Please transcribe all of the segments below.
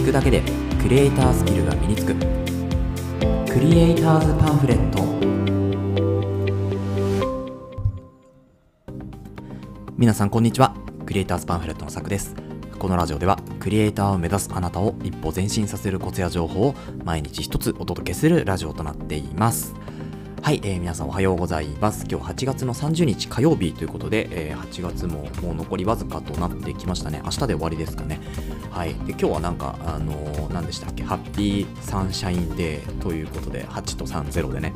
聞くだけでクリエイタースキルが身につく。クリエイターズパンフレット。皆さんこんにちは。クリエイターズパンフレットのさくです。このラジオではクリエイターを目指すあなたを一歩前進させるコツや情報を毎日一つお届けするラジオとなっています。はい、えー、皆さんおはようございます。今日8月の30日火曜日ということで、えー、8月ももう残りわずかとなってきましたね。明日で終わりですかね。はい。で、今日はなんか、あのー、何でしたっけ、ハッピーサンシャインデーということで、8と30でね、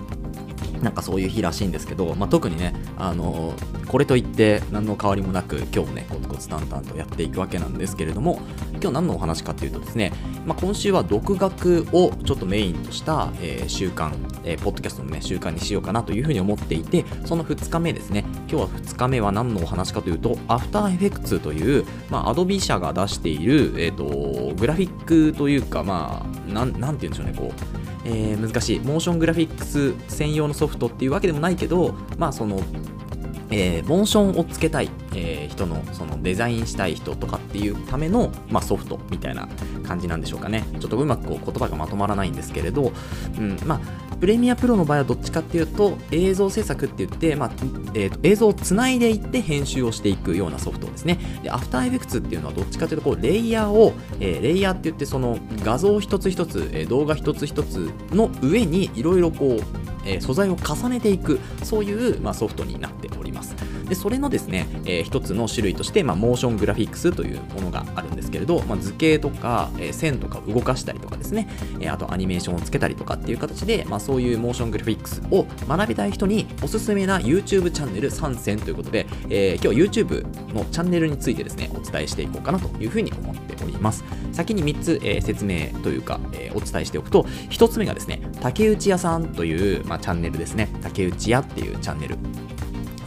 なんかそういう日らしいんですけど、まあ、特にね、あのこれといって何の変わりもなく今日もねコツコツ淡々とやっていくわけなんですけれども今日何のお話かっていうとですね、まあ、今週は独学をちょっとメインとした、えー、習慣、えー、ポッドキャストのね習慣にしようかなというふうに思っていてその2日目ですね。今日は2日目は何のお話かというとアフターエフェクツという、まあ、アドビ社が出している、えーと、グラフィックというかまあなんなんて言うんでしょうねこうえー、難しい。モーショングラフィックス専用のソフトっていうわけでもないけどまあそのえー、モーションをつけたい、えー、人のそのデザインしたい人とかっていうための、まあ、ソフトみたいな感じなんでしょうかね。ちょっとうまくこう言葉がまとまらないんですけれど、うんまあ、プレミアプロの場合はどっちかっていうと映像制作って言って、まあえーと、映像をつないでいって編集をしていくようなソフトですね。でアフターエフェクツっていうのはどっちかというとこうレイヤーを、えー、レイヤーって言ってその画像一つ一つ、えー、動画一つ一つの上にいろいろこうえー、素材を重ねていくそういう、まあ、ソフトになっておりますでそれのですね、えー、一つの種類として、まあ、モーショングラフィックスというものがあるんですけれど、まあ、図形とか、えー、線とか動かしたりとかですね、え、あとアニメーションをつけたりとかっていう形で、まあ、そういうモーショングラフィックスを学びたい人におすすめな YouTube チャンネル参戦ということで、え、今日 YouTube のチャンネルについてですね、お伝えしていこうかなというふうに思っております。先に3つ、えー、説明というか、え、お伝えしておくと、1つ目がですね、竹内屋さんという、ま、チャンネルですね。竹内屋っていうチャンネル。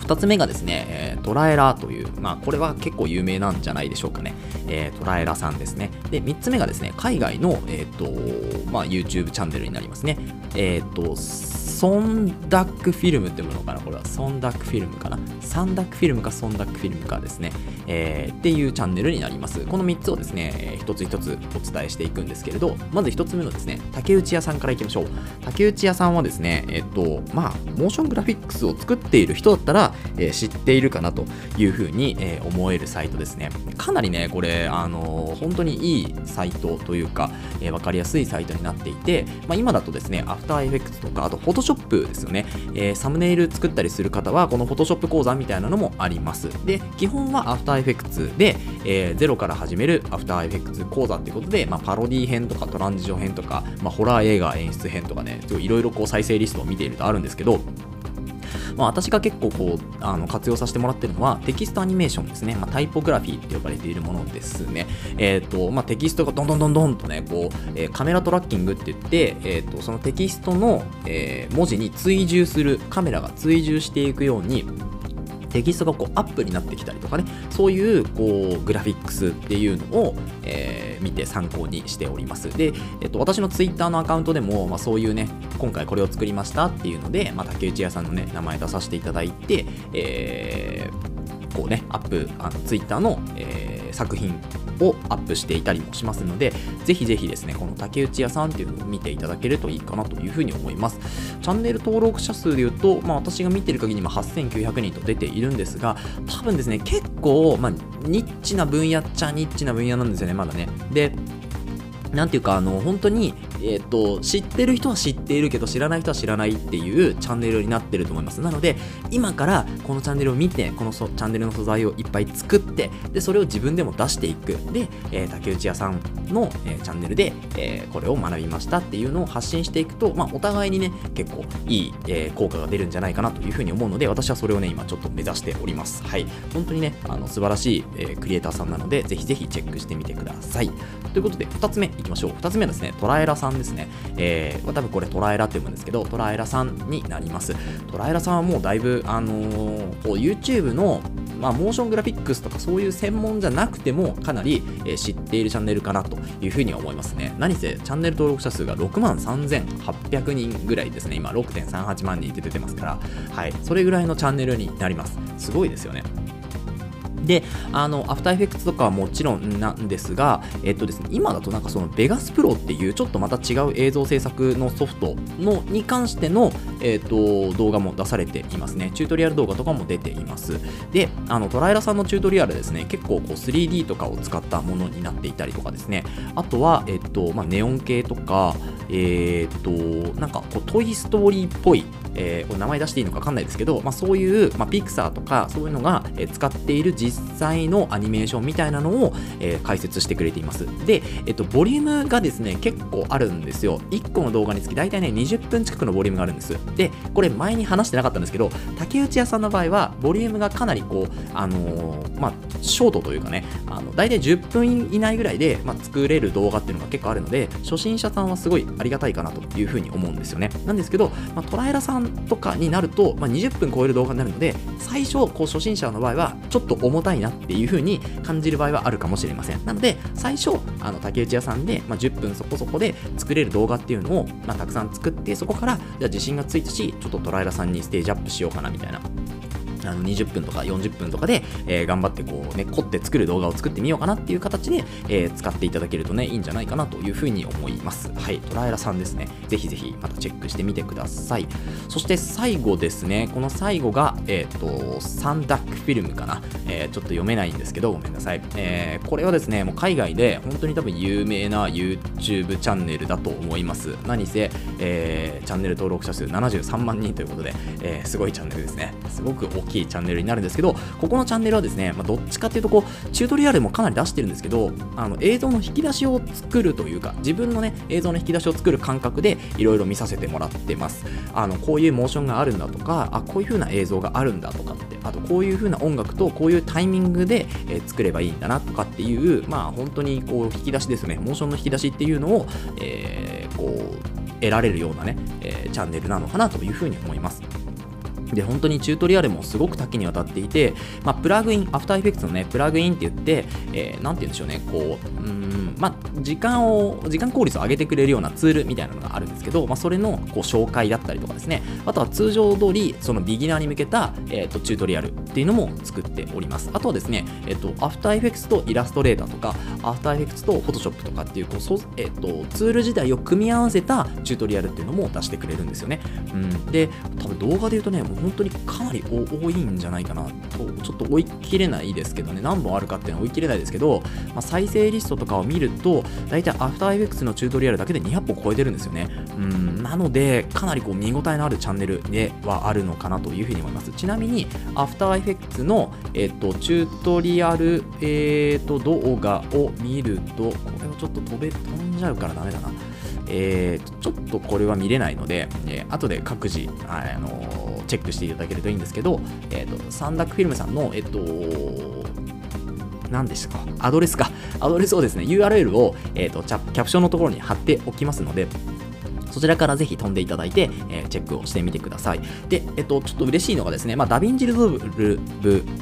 2つ目がですね、えー、トラエラという、まあ、これは結構有名なんじゃないでしょうかね。えー、トラエラさんですね。で、3つ目がですね、海外の、え、ー、と、まあ、YouTube チャンネルになりますね。えっ、ー、と、ソンダックフィルムってものかなこれはソンダックフィルムかなサンダックフィルムかソンダックフィルムかですね、えー、っていうチャンネルになります。この3つをですね、一つ一つお伝えしていくんですけれど、まず1つ目のですね、竹内屋さんからいきましょう。竹内屋さんはですね、えっと、まあ、モーショングラフィックスを作っている人だったら、えー、知っているかなというふうに、え、思えるサイトですね。かなりね、これ、あの本当にいいサイトというか、えー、分かりやすいサイトになっていて、まあ、今だとですね、アフターエフェクツとか、あと、フォトショップですよね。えー、サムネイル作ったりする方は、この Photoshop 講座みたいなのもあります。で、基本は After Effects で、えー、ゼロから始める After Effects 講座っていうことで、まあ、パロディ編とかトランジション編とか、まあ、ホラー映画演出編とかね、いろいろこう再生リストを見ているとあるんですけど、まあ、私が結構こうあの活用させてもらってるのはテキストアニメーションですね、まあ、タイポグラフィーって呼ばれているものですね。え、ー、とまあ、テキストがどんどんどんどんとねこう、えー、カメラトラッキングって言って、えーと、そのテキストの、えー、文字に追従するカメラが追従していくようにテキストがこうアップになってきたりとかね、そういうこうグラフィックスっていうのを、えー、見て参考にしております。で、えっと、私のツイッターのアカウントでも、まあ、そういうね、今回これを作りましたっていうので、まあ、竹内屋さんのね、名前出させていただいて、えー、こうね、アップ、あのツイッターの、えー、作品をアップしていたりもしますので、ぜひぜひですね、この竹内屋さんっていうのを見ていただけるといいかなというふうに思います。チャンネル登録者数で言うと、まあ、私が見てる限りも8900人と出ているんですが、多分ですね、結構、まあ、ニッチな分野っちゃニッチな分野なんですよね、まだね。で、なんていうか、あの、本当に、えっ、ー、と、知ってる人は知っているけど、知らない人は知らないっていうチャンネルになってると思います。なので、今からこのチャンネルを見て、このチャンネルの素材をいっぱい作って、で、それを自分でも出していく。で、えー、竹内屋さんの、えー、チャンネルで、えー、これを学びましたっていうのを発信していくと、まあ、お互いにね、結構いい、えー、効果が出るんじゃないかなというふうに思うので、私はそれをね、今ちょっと目指しております。はい。本当にね、あの素晴らしい、えー、クリエイターさんなので、ぜひぜひチェックしてみてください。ということで、2つ目いきましょう。2つ目はですね、トラエラさんさんですね。えー、多分これトラエラって読むんですけど、トラエラさんになります。トラエラさんはもうだいぶ、あのー、こう YouTube のまあ、モーショングラフィックスとかそういう専門じゃなくてもかなり、えー、知っているチャンネルかなというふうに思いますね。何せチャンネル登録者数が6万3800人ぐらいですね。今6.38万人って出てますから、はい、それぐらいのチャンネルになります。すごいですよね。で、あの、アフターエフェクツとかはもちろんなんですが、えっとですね、今だとなんかそのベガスプロっていうちょっとまた違う映像制作のソフトのに関しての、えっと、動画も出されていますね。チュートリアル動画とかも出ています。で、あの、トライラさんのチュートリアルですね、結構こう 3D とかを使ったものになっていたりとかですね、あとは、えっと、まあ、ネオン系とか、えっと、なんかこう、トイストーリーっぽい、えー、名前出していいのか分かんないですけど、まあ、そういう、まあ、ピクサーとかそういうのが、え、使っている実際のアニメーションみたいなのを、え、解説してくれています。で、えっと、ボリュームがですね、結構あるんですよ。1個の動画につき大体ね、20分近くのボリュームがあるんです。で、これ前に話してなかったんですけど、竹内屋さんの場合は、ボリュームがかなりこう、あのー、まあ、ショートというかね、あの大体10分以内ぐらいで、まあ、作れる動画っていうのが結構あるので、初心者さんはすごいありがたいかなというふうに思うんですよね。なんですけど、まあ、トライラさんとかになると、まあ、20分超える動画になるので、最初、こう初心者の場合は、ちょっと重たいなっていう風に感じる場合はあるかもしれません。なので、最初、あの竹内屋さんで、まあ、10分そこそこで作れる動画っていうのを、まあ、たくさん作って、そこから、じゃあ自信がついたし、ちょっとトライラさんにステージアップしようかなみたいなあの20分とか40分とかで、えー、頑張ってこうね、凝って作る動画を作ってみようかなっていう形で、えー、使っていただけるとね、いいんじゃないかなというふうに思います。はい、トライラさんですね。ぜひぜひまたチェックしてみてください。そして最後ですね、この最後が、えっ、ー、と、サンダックフィルムかな。えー、ちょっと読めないんですけど、ごめんなさい。えー、これはですね、もう海外で本当に多分有名な YouTube チャンネルだと思います。何せ、えー、チャンネル登録者数73万人ということで、えー、すごいチャンネルですね。すごく大きいチャンネルになるんですけど、ここのチャンネルはですね、まあ、どっちかっていうとこう、チュートリアルもかなり出してるんですけど、あの映像の引き出しを作るというか、自分のね、映像の引き出しを作る感覚でいろいろ見させてもらってます。あの、こういうモーションがあるんだとか、あ、こういう風な映像があるんだとかって、あとこういう風な音楽とこういうタイミングで、え、作ればいいんだなとかっていう、まあ本当にこう引き出しですね、モーションの引き出しっていうのを、えー、こう、得られるようなね、えー、チャンネルなのかなというふうに思います。で、本当にチュートリアルもすごく多岐にわたっていて、まあ、プラグイン、アフターエフェクツのね、プラグインって言って、えー、なんて言うんでしょうね、こう、うん、まあ、時間を、時間効率を上げてくれるようなツールみたいなのがあるんですけど、まあ、それのこう紹介だったりとかですね、あとは通常通り、そのビギナーに向けた、えーと、チュートリアルっていうのも作っております。あとはですね、えっ、ー、と、アフターエフェクツとイラストレーターとか、アフターエフェクツとフォトショップとかっていう、こうそえっ、と、ツール自体を組み合わせたチュートリアルっていうのも出してくれるんですよね。うん、で、多分動画で言うとね、もう本当にかなり多いんじゃないかなと、ちょっと追い切れないですけどね、何本あるかっていうのは追い切れないですけど、まあ、再生リストとかを見ると、大体アフターエフェクツのチュートリアルだけで200本超えてるんですよね。うん、なので、かなりこう見応えのあるチャンネルではあるのかなというふうに思います。ちなみに、アフターエフェクツの、えっ、と、チュートリアル、えっ、と、動画を見ると、これをちょっと飛べ、飛んじゃうからダメだな。えー、ちょっとこれは見れないので、えー、後で各自、あのー、チェックしていただけるといいんですけど、えーと、サンダックフィルムさんの、えっ、と何でしたか？アドレスか。アドレスをですね、URL を、えーと、キャプションのところに貼っておきますので、そちらからぜひ飛んでいただいて、えー、チェックをしてみてください。で、えっと、ちょっと嬉しいのがですね、まあ、 DaVinci Resolve、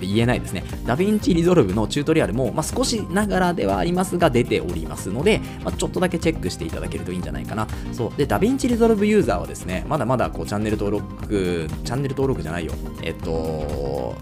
言えないですね。 DaVinci Resolve のチュートリアルも、まあ、少しながらではありますが、出ておりますので、まあ、ちょっとだけチェックしていただけるといいんじゃないかな。そう。で、 DaVinci Resolve ユーザーはですね、まだまだこうチャンネル登録、チャンネル登録じゃないよ。えっと、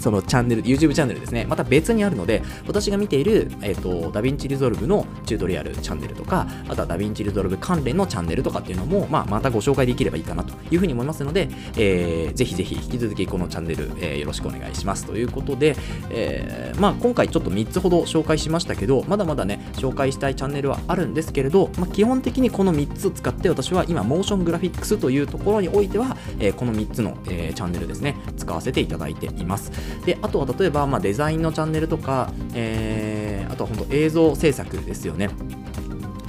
そのチャンネル、YouTube チャンネルですね、また別にあるので、私が見ている、えっ、ー、と、 DaVinci Resolve のチュートリアルチャンネルとか、あとは DaVinci Resolve 関連のチャンネルとかっていうのも、まあ、またご紹介できればいいかなというふうに思いますので、えー、ぜひぜひ引き続きこのチャンネル、えー、よろしくお願いしますということで、えー、まあ、今回ちょっと3つほど紹介しましたけど、まだまだね、紹介したいチャンネルはあるんですけれど、まあ、基本的にこの3つ使って私は今、モーショングラフィックスというところにおいては、えー、この3つの、えー、チャンネルですね、使わせていただいています。で、あとは例えば、まあ、デザインのチャンネルとか、えー、あとは本当映像制作ですよね。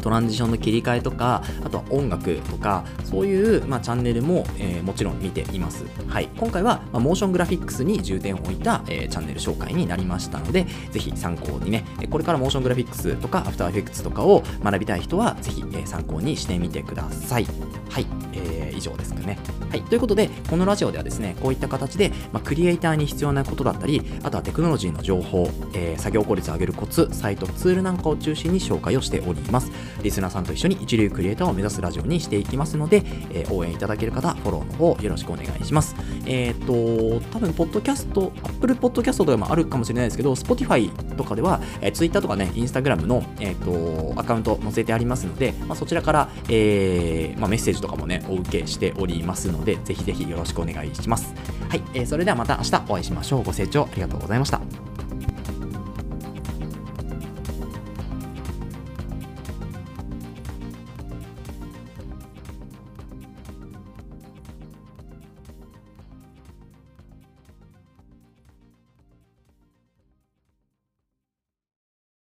トランジションの切り替えとか、あとは音楽とか、そういう、まあ、チャンネルも、えー、もちろん見ています。はい。今回は、まあ、モーショングラフィックスに重点を置いた、えー、チャンネル紹介になりましたので、ぜひ参考にね、これからモーショングラフィックスとか、アフターエフェクツとかを学びたい人は、ぜひ、えー、参考にしてみてください。はい、えー、以上ですかね。はい、ということで、このラジオではですね、こういった形で、まあ、クリエイターに必要なことだったり、あとはテクノロジーの情報、えー、作業効率を上げるコツ、サイト、ツールなんかを中心に紹介をしております。リスナーさんと一緒に一流クリエイターを目指すラジオにしていきますので、えー、応援いただける方、フォローの方よろしくお願いします。えっ、と、多分、ポッドキャスト、Apple Podcast とかもあるかもしれないですけど、Spotify とかでは、えー、Twitter とかね、Instagram の、えっ、と、アカウント載せてありますので、まあ、そちらから、えー、まあ、メッセージとかもね、お受けしておりますので、ぜひぜひよろしくお願いします。はい、えー、それではまた明日お会いしましょう。ご清聴ありがとうございました。